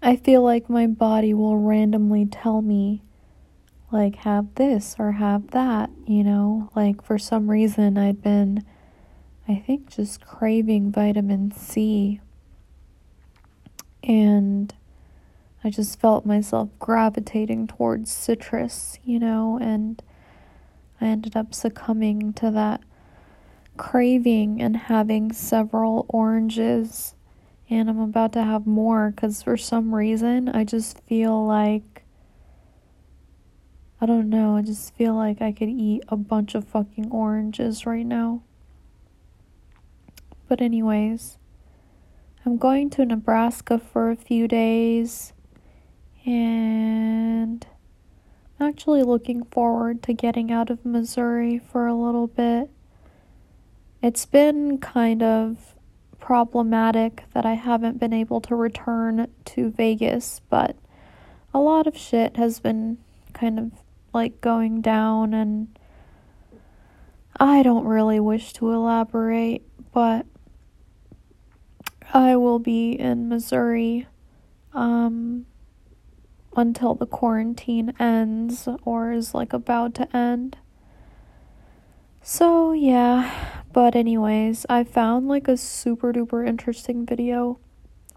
I feel like my body will randomly tell me, like, have this or have that, you know? Like, for some reason, I'd been, I think, just craving vitamin C. And I just felt myself gravitating towards citrus, you know, and I ended up succumbing to that craving and having several oranges. And I'm about to have more because for some reason I just feel like. I don't know, I just feel like I could eat a bunch of fucking oranges right now. But, anyways, I'm going to Nebraska for a few days and I'm actually looking forward to getting out of Missouri for a little bit. It's been kind of problematic that I haven't been able to return to Vegas, but a lot of shit has been kind of like going down, and I don't really wish to elaborate, but I will be in Missouri. Um, until the quarantine ends or is like about to end. So, yeah, but anyways, I found like a super duper interesting video.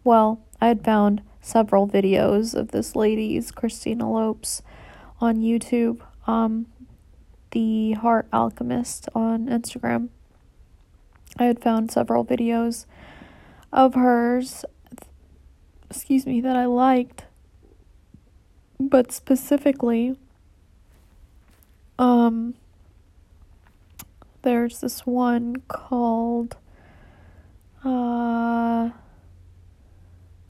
Well, I had found several videos of this lady's Christina Lopes on YouTube, um the Heart Alchemist on Instagram. I had found several videos of hers excuse me that I liked but specifically um there's this one called uh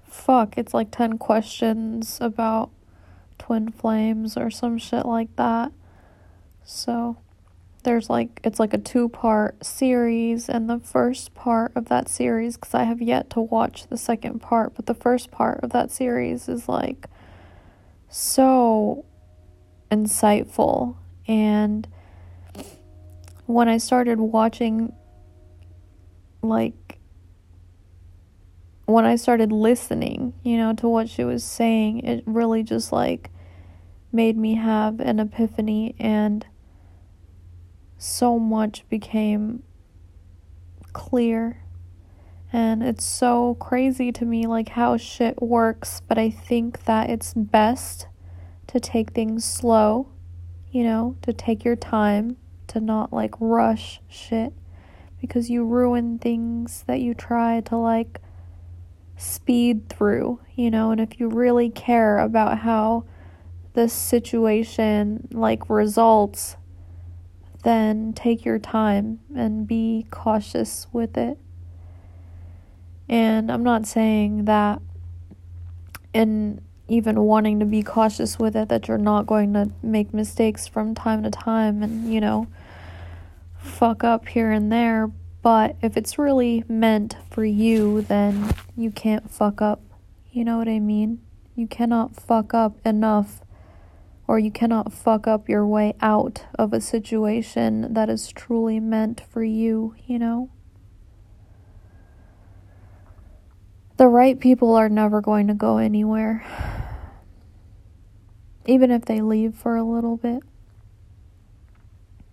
fuck it's like 10 questions about twin flames or some shit like that so there's like it's like a two part series and the first part of that series because i have yet to watch the second part but the first part of that series is like so insightful. And when I started watching, like, when I started listening, you know, to what she was saying, it really just like made me have an epiphany and so much became clear and it's so crazy to me, like how shit works. But I think that it's best to take things slow, you know, to take your time, to not like rush shit because you ruin things that you try to like speed through, you know. And if you really care about how this situation like results, then take your time and be cautious with it. And I'm not saying that in even wanting to be cautious with it that you're not going to make mistakes from time to time and, you know, fuck up here and there. But if it's really meant for you, then you can't fuck up. You know what I mean? You cannot fuck up enough, or you cannot fuck up your way out of a situation that is truly meant for you, you know? the right people are never going to go anywhere, even if they leave for a little bit.